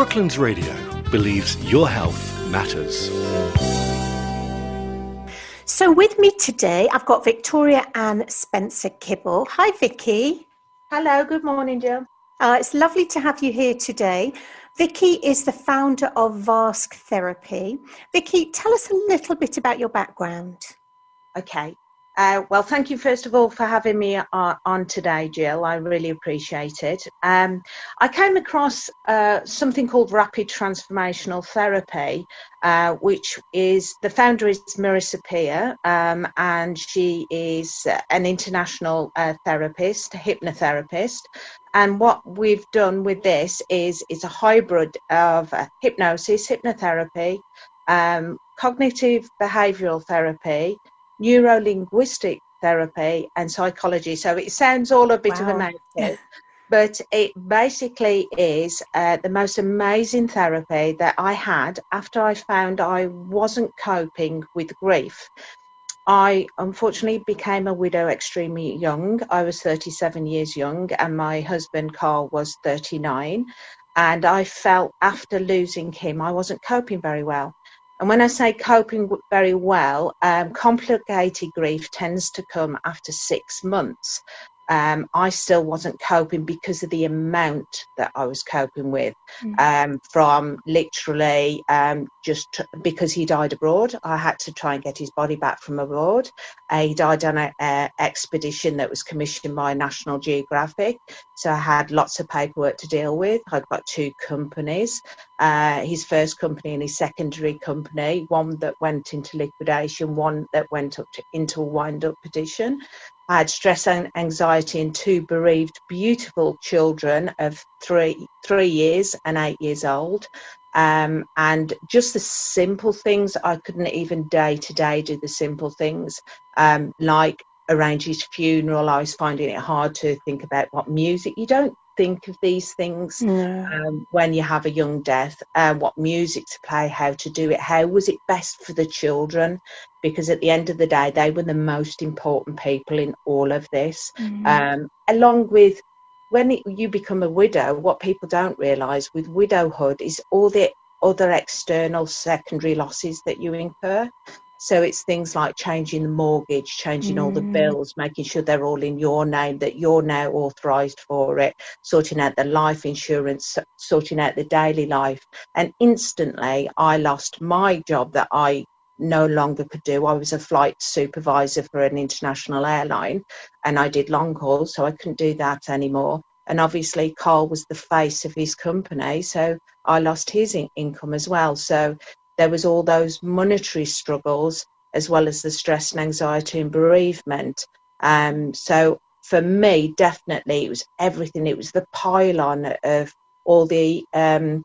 Brooklands Radio believes your health matters. So, with me today, I've got Victoria Ann Spencer Kibble. Hi, Vicky. Hello, good morning, Jill. Uh, it's lovely to have you here today. Vicky is the founder of Vask Therapy. Vicky, tell us a little bit about your background. Okay. Uh, well, thank you first of all for having me on, on today, Jill. I really appreciate it. Um, I came across uh, something called rapid transformational therapy, uh, which is the founder is Marissa Peer, um, and she is an international uh, therapist, hypnotherapist. And what we've done with this is it's a hybrid of uh, hypnosis, hypnotherapy, um, cognitive behavioural therapy neuro linguistic therapy and psychology. So it sounds all a bit wow. of a mouthful, but it basically is uh, the most amazing therapy that I had after I found I wasn't coping with grief. I unfortunately became a widow extremely young. I was 37 years young, and my husband Carl was 39. And I felt after losing him, I wasn't coping very well. And when I say coping very well, um, complicated grief tends to come after six months um, I still wasn't coping because of the amount that I was coping with. Mm. Um, from literally um, just t- because he died abroad, I had to try and get his body back from abroad. Uh, he died on an expedition that was commissioned by National Geographic, so I had lots of paperwork to deal with. I've got two companies. Uh, his first company and his secondary company, one that went into liquidation, one that went up to, into a wind up petition. I had stress and anxiety in two bereaved, beautiful children of three three years and eight years old. Um, and just the simple things I couldn't even day to day do the simple things um, like arrange his funeral. I was finding it hard to think about what music. You don't think of these things um, when you have a young death, uh, what music to play, how to do it, how was it best for the children, because at the end of the day, they were the most important people in all of this, mm. um, along with when it, you become a widow, what people don't realise with widowhood is all the other external secondary losses that you incur. So it's things like changing the mortgage, changing mm. all the mm. bills, making sure they're all in your name, that you're now authorised for it, sorting out the life insurance, sorting out the daily life. And instantly, I lost my job that I no longer could do. I was a flight supervisor for an international airline and I did long hauls, so I couldn't do that anymore. And obviously, Carl was the face of his company, so I lost his in- income as well. So there was all those monetary struggles as well as the stress and anxiety and bereavement. Um, so for me, definitely, it was everything. It was the pylon of all the um,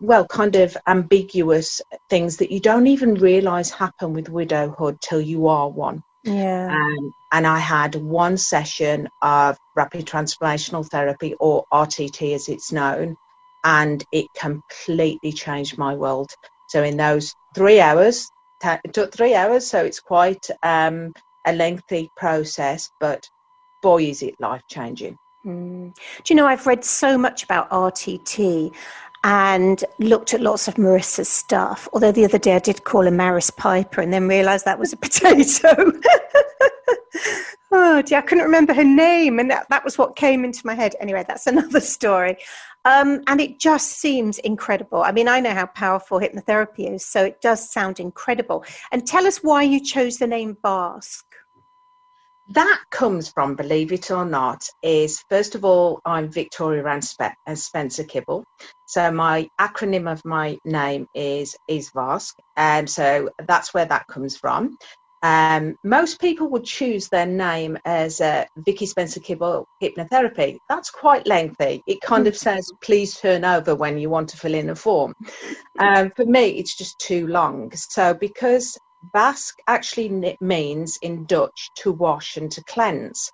well, kind of ambiguous things that you don't even realise happen with widowhood till you are one. Yeah. Um, and I had one session of rapid transformational therapy, or RTT as it's known, and it completely changed my world. So in those three hours, it took three hours, so it's quite um, a lengthy process, but boy, is it life changing. Mm. Do you know, I've read so much about RTT and looked at lots of Marissa's stuff. Although the other day I did call her Maris Piper and then realised that was a potato. oh dear, I couldn't remember her name, and that, that was what came into my head. Anyway, that's another story. Um, and it just seems incredible. I mean, I know how powerful hypnotherapy is, so it does sound incredible. And tell us why you chose the name Vask. That comes from, believe it or not, is first of all, I'm Victoria Ann uh, Spencer Kibble. So my acronym of my name is is Vask, and so that's where that comes from. Um, most people would choose their name as uh, Vicky Spencer Kibble Hypnotherapy. That's quite lengthy. It kind of says, please turn over when you want to fill in a form. Um, for me, it's just too long. So, because Vask actually means in Dutch to wash and to cleanse,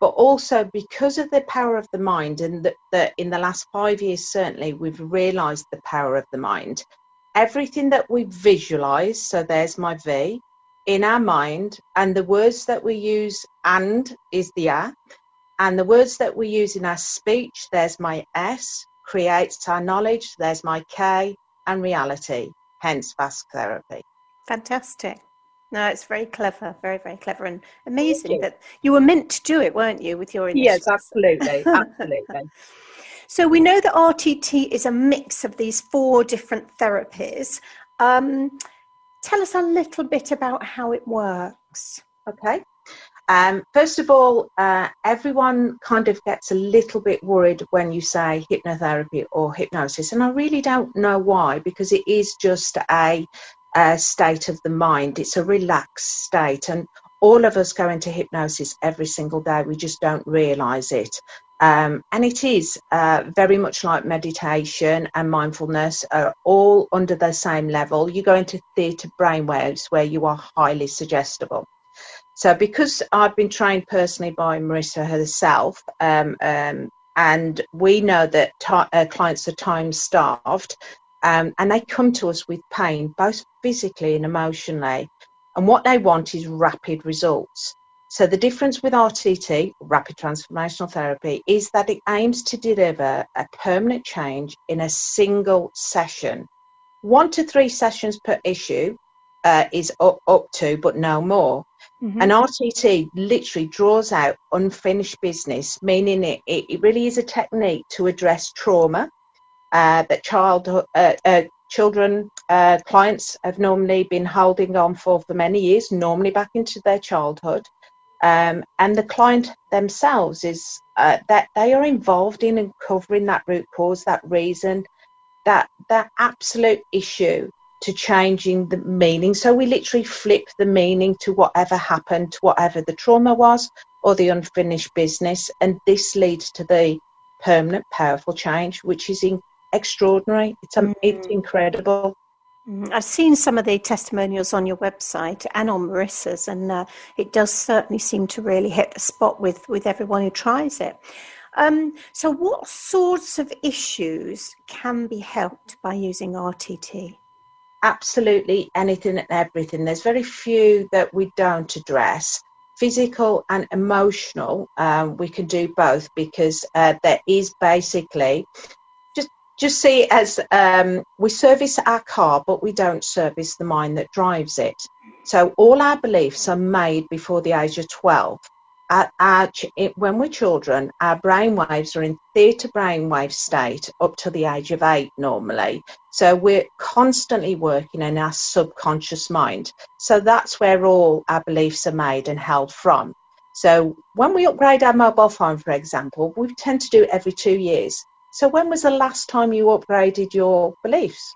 but also because of the power of the mind, and that, in the last five years, certainly, we've realized the power of the mind. Everything that we visualize, so there's my V, in our mind and the words that we use and is the a and the words that we use in our speech there's my s creates our knowledge. There's my K and reality, hence VASK therapy. Fantastic. No, it's very clever, very, very clever and amazing that you were meant to do it, weren't you, with your? Yes, absolutely, absolutely. so we know that RTT is a mix of these four different therapies. Um, tell us a little bit about how it works. Okay. Um, first of all, uh, everyone kind of gets a little bit worried when you say hypnotherapy or hypnosis, and I really don't know why, because it is just a uh, state of the mind. It's a relaxed state, and all of us go into hypnosis every single day. We just don't realize it. Um, and it is uh, very much like meditation and mindfulness are all under the same level. You go into theta brainwaves where you are highly suggestible. So, because I've been trained personally by Marissa herself, um, um, and we know that uh, clients are time starved, um, and they come to us with pain, both physically and emotionally. And what they want is rapid results. So the difference with RTT, rapid transformational therapy, is that it aims to deliver a permanent change in a single session. One to three sessions per issue uh, is up, up to, but no more. Mm-hmm. And RTT literally draws out unfinished business, meaning it, it really is a technique to address trauma uh, that child, uh, uh, children, uh, clients have normally been holding on for for many years, normally back into their childhood. Um, and the client themselves is uh, that they are involved in uncovering that root cause, that reason, that that absolute issue to changing the meaning. So we literally flip the meaning to whatever happened, to whatever the trauma was or the unfinished business, and this leads to the permanent, powerful change, which is in, extraordinary. It's, um, it's mm. incredible. Mm, I've seen some of the testimonials on your website and on Marissa's, and uh, it does certainly seem to really hit the spot with, with everyone who tries it. Um, so, what sorts of issues can be helped by using RTT? Absolutely anything and everything. There's very few that we don't address. Physical and emotional, um, we can do both because uh, there is basically just see it as um, we service our car, but we don't service the mind that drives it. So all our beliefs are made before the age of 12. Our, our, it, when we're children, our brain waves are in theta brainwave state up to the age of eight normally. So we're constantly working in our subconscious mind. So that's where all our beliefs are made and held from. So when we upgrade our mobile phone, for example, we tend to do it every two years. So, when was the last time you upgraded your beliefs?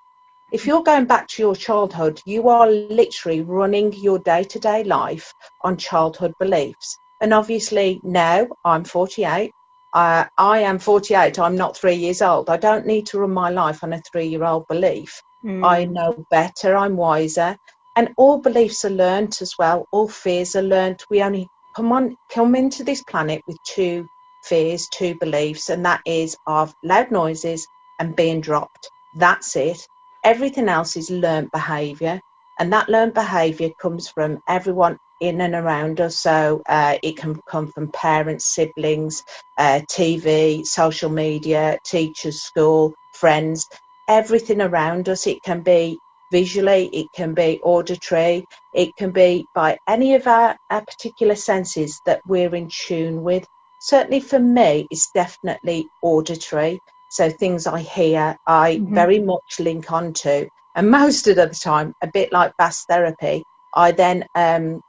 If you're going back to your childhood, you are literally running your day to day life on childhood beliefs. And obviously, now I'm 48. Uh, I am 48. I'm not three years old. I don't need to run my life on a three year old belief. Mm. I know better. I'm wiser. And all beliefs are learnt as well. All fears are learnt. We only come on, come into this planet with two fears, two beliefs, and that is of loud noises and being dropped. That's it. Everything else is learnt behaviour, and that learnt behaviour comes from everyone in and around us. So uh, it can come from parents, siblings, uh, TV, social media, teachers, school, friends, everything around us. It can be visually, it can be auditory, it can be by any of our, our particular senses that we're in tune with certainly for me, it's definitely auditory. So things I hear, I mm-hmm. very much link onto. And most of the time, a bit like VASK therapy, I then um,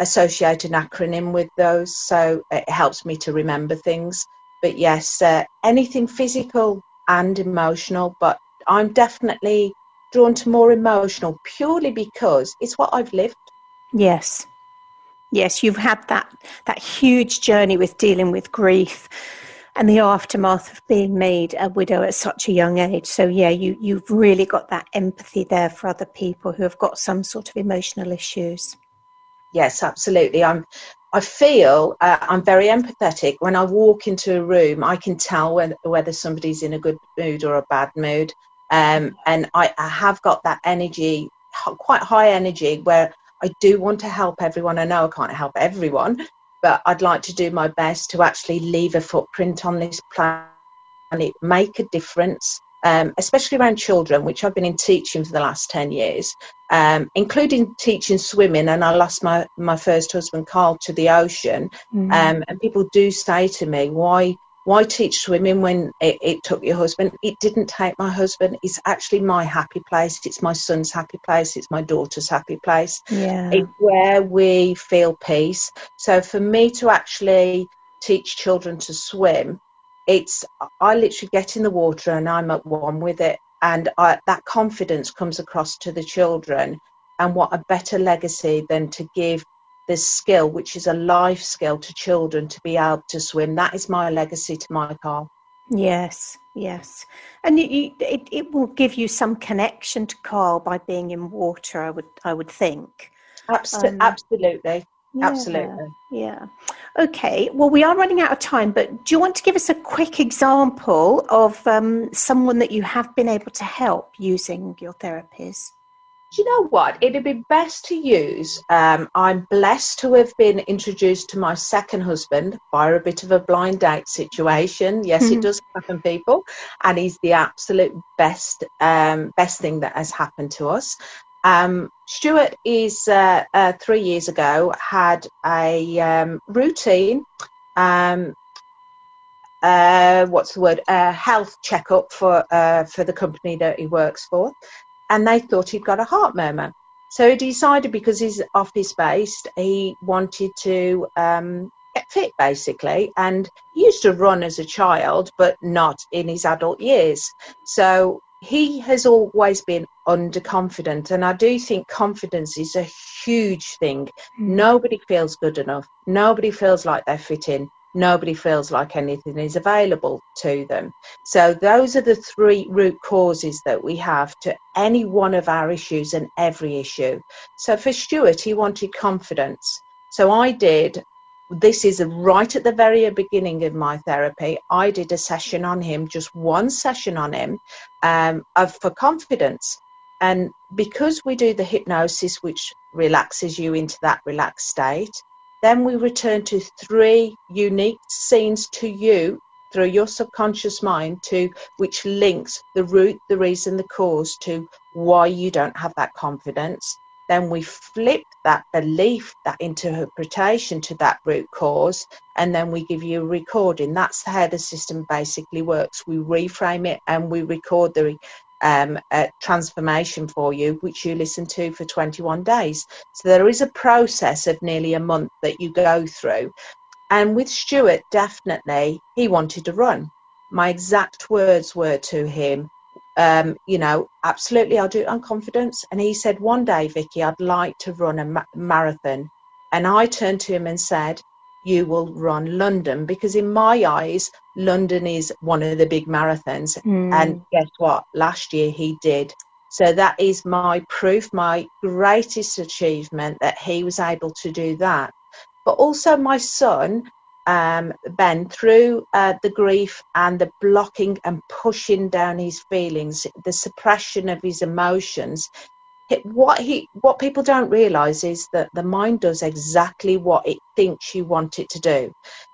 associate an acronym with those. So it helps me to remember things. But yes, uh, anything physical and emotional, but I'm definitely drawn to more emotional purely because it's what I've lived. Yes, Yes, you've had that that huge journey with dealing with grief and the aftermath of being made a widow at such a young age. So yeah, you you've really got that empathy there for other people who have got some sort of emotional issues. Yes, absolutely. I'm I feel uh, I'm very empathetic. When I walk into a room, I can tell whether, whether somebody's in a good mood or a bad mood. Um, and I, I have got that energy, quite high energy, where I do want to help everyone. I know I can't help everyone, but I'd like to do my best to actually leave a footprint on this planet make a difference? Um, especially around children, which I've been in teaching for the last 10 years, um, including teaching swimming. And I lost my, my first husband, Carl, to the ocean. Mm-hmm. Um, and people do say to me, why why teach swimming when it, it, took your husband? It didn't take my husband. It's actually my happy place. It's my son's happy place. It's my daughter's happy place. Yeah. It's where we feel peace. So for me to actually teach children to swim, it's I literally get in the water and I'm at one with it, and I, that confidence comes across to the children. And what a better legacy than to give this skill, which is a life skill to children to be able to swim. That is my legacy to my Carl. Yes, yes, and you, it it will give you some connection to Carl by being in water. I would I would think. Absol- um, absolutely. Yeah, Absolutely. Yeah. Okay. Well, we are running out of time, but do you want to give us a quick example of um, someone that you have been able to help using your therapies? Do you know what? It'd be best to use. Um, I'm blessed to have been introduced to my second husband via a bit of a blind date situation. Yes, mm-hmm. it does happen, people, and he's the absolute best, um, best thing that has happened to us. Um, Stuart is uh, uh, three years ago had a um, routine. Um, uh, what's the word? A health checkup for uh, for the company that he works for and they thought he'd got a heart murmur. So he decided because he's office based, he wanted to um, get fit basically. And he used to run as a child, but not in his adult years. So he has always been underconfident. And I do think confidence is a huge thing. Mm. Nobody feels good enough, nobody feels like they fit in nobody feels like anything is available to them. So, those are the three root causes that we have to any one of our issues and every issue. So, for Stuart, he wanted confidence. So, I did. This is right at the very beginning of my therapy. I did a session on him, just one session on him, um, of, for confidence. And because we do the hypnosis, which relaxes you into that relaxed state, then we return to three unique scenes to you through your subconscious mind to which links the root, the reason, the cause to why you don't have that confidence. Then we flip that belief, that interpretation to that root cause, and then we give you a recording. That's how the system basically works. We reframe it and we record the um, transformation for you, which you listen to for 21 days. So there is a process of nearly a month that you go through. And with Stuart, definitely, he wanted to run. My exact words were to him, um, you know, absolutely, I'll do it on confidence. And he said, one day, Vicky, I'd like to run a ma- marathon. And I turned to him and said, you will run London because in my eyes, London is one of the big marathons. Mm. And guess what? Last year he did. So that is my proof, my greatest achievement that he was able to do that. But also my son, um, Ben, through uh, the grief and the blocking and pushing down his feelings, the suppression of his emotions, what he what people don't realize is that the mind does exactly what it thinks you want it to do.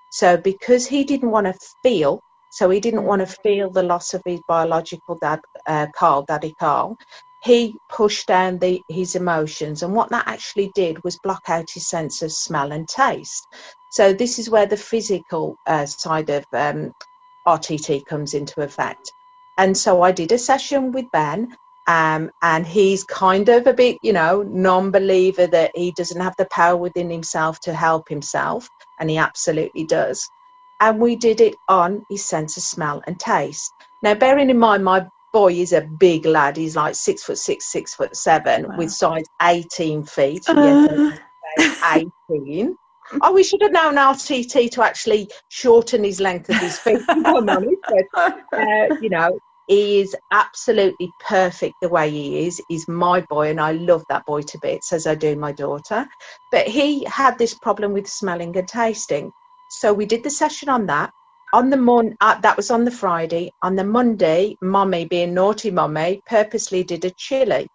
So because he didn't want to feel so he didn't want to feel the loss of his biological dad uh, carl daddy carl he pushed down the, his emotions. And what that actually did was block out his sense of smell and taste. So this is where the physical uh, side of um, rtt comes into effect. And so i did a session with ben um, and he's kind of a bit, you know, non believer that he doesn't have the power within himself to help himself. And he absolutely does. And we did it on his sense of smell and taste. Now, bearing in mind, my boy is a big lad. He's like six foot six, six foot seven, wow. with size 18 feet. Uh. Yes, 18. Oh, we should have known RTT to actually shorten his length of his feet. uh, you know, he is absolutely perfect the way he is. He's my boy, and I love that boy to bits, as I do my daughter. But he had this problem with smelling and tasting. So we did the session on that. On the mon- uh, that was on the Friday. On the Monday, Mommy, being naughty Mommy, purposely did a chili,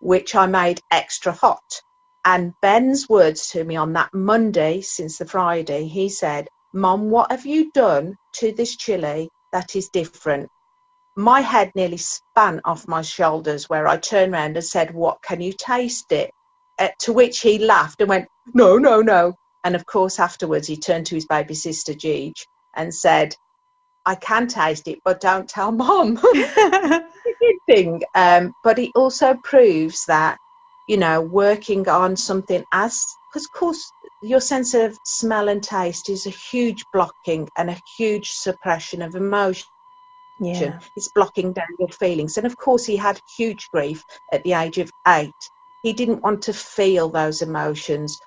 which I made extra hot. And Ben's words to me on that Monday, since the Friday, he said, Mom, what have you done to this chili that is different. My head nearly span off my shoulders where I turned around and said, What can you taste it? Uh, to which he laughed and went, No, no, no. And of course, afterwards, he turned to his baby sister, Jeej, and said, I can taste it, but don't tell mom. good thing. Um, but it also proves that, you know, working on something as, because of course, your sense of smell and taste is a huge blocking and a huge suppression of emotion. Yeah. It's blocking down your feelings. And of course, he had huge grief at the age of eight. He didn't want to feel those emotions.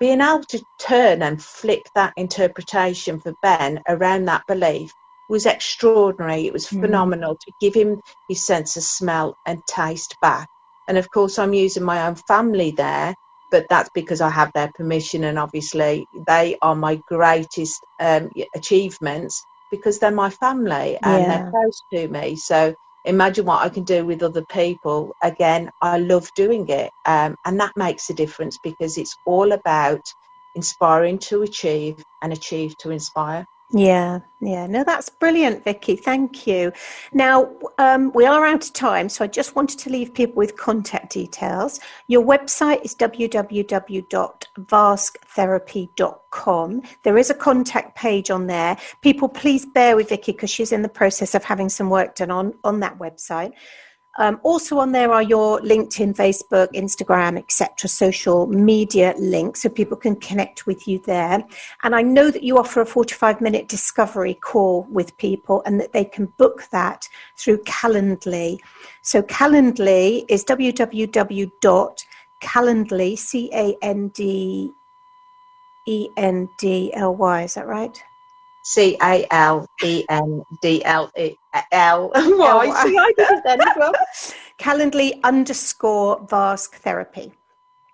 Being able to turn and flick that interpretation for Ben around that belief was extraordinary. It was mm. phenomenal to give him his sense of smell and taste back. And of course, I'm using my own family there but that's because I have their permission, and obviously they are my greatest um, achievements because they're my family and yeah. they're close to me. So imagine what I can do with other people. Again, I love doing it, um, and that makes a difference because it's all about inspiring to achieve and achieve to inspire. Yeah, yeah. No, that's brilliant, Vicky. Thank you. Now, um, we are out of time, so I just wanted to leave people with contact details. Your website is www.vasktherapy.com. There is a contact page on there. People, please bear with Vicky because she's in the process of having some work done on, on that website. Um, also on there are your LinkedIn, Facebook, Instagram, etc. social media links so people can connect with you there. And I know that you offer a 45 minute discovery call with people and that they can book that through Calendly. So Calendly is www.calendly, C-A-N-D-E-N-D-L-Y, is that right? C A L E N D L E L. Why? See, I did it then as well. Calendly underscore Vask Therapy.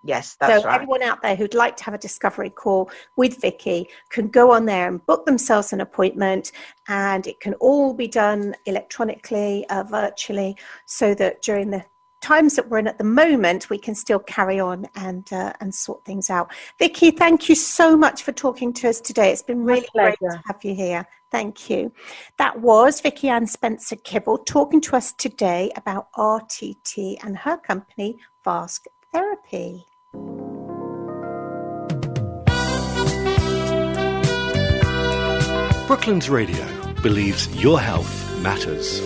Yes, that's so right. everyone out there who'd like to have a discovery call with Vicky can go on there and book themselves an appointment, and it can all be done electronically, uh, virtually, so that during the times that we're in at the moment, we can still carry on and uh, and sort things out. Vicky, thank you so much for talking to us today. It's been really great to have you here. Thank you. That was Vicky Ann Spencer Kibble talking to us today about RTT and her company, Vask Therapy. Brooklands Radio believes your health matters.